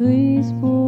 please pull.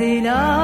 Zina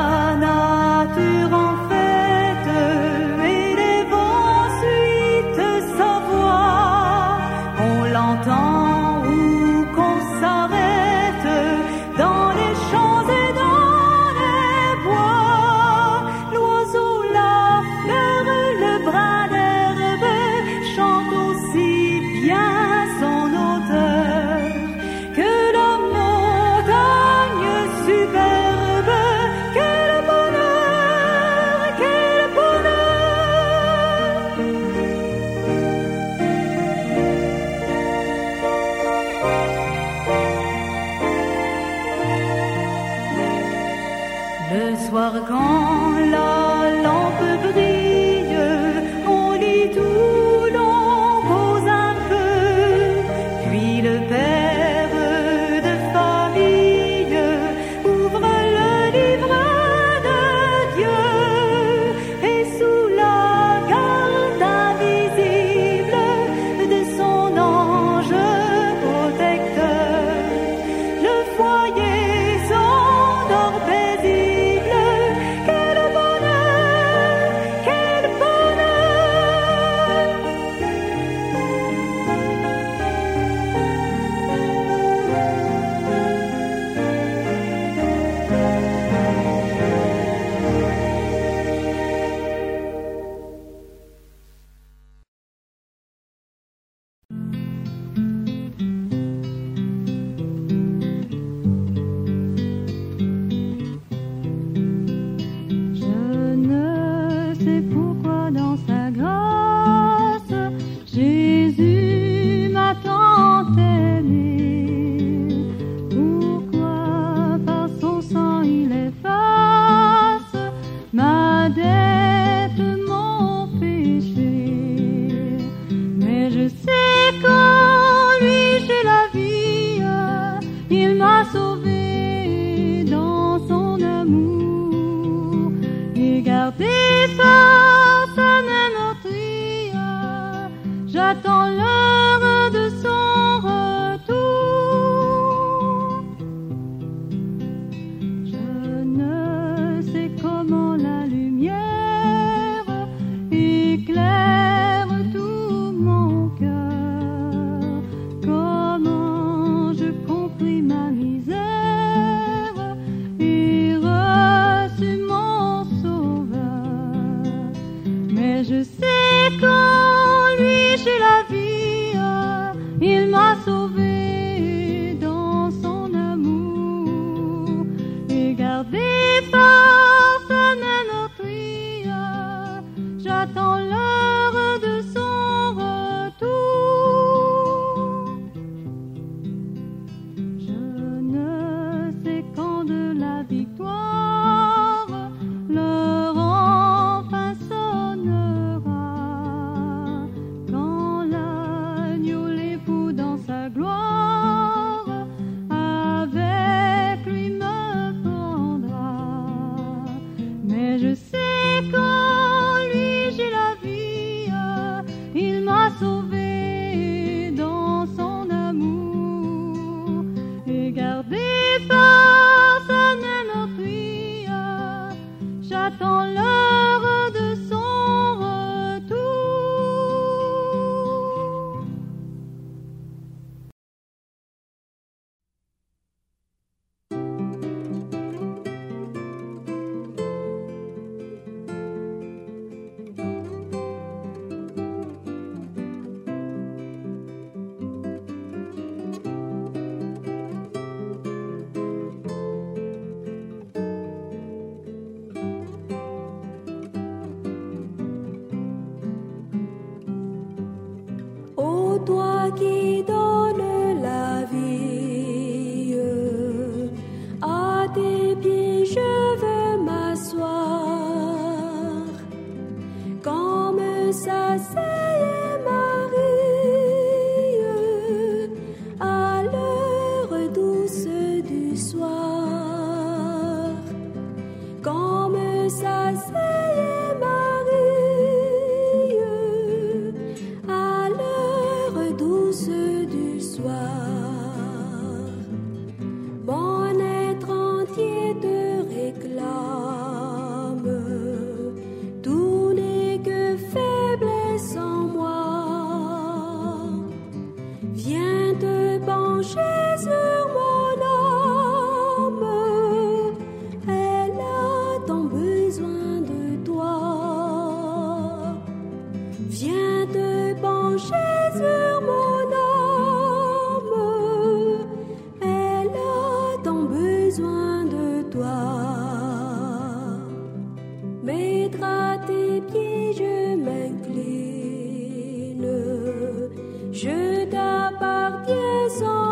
is all.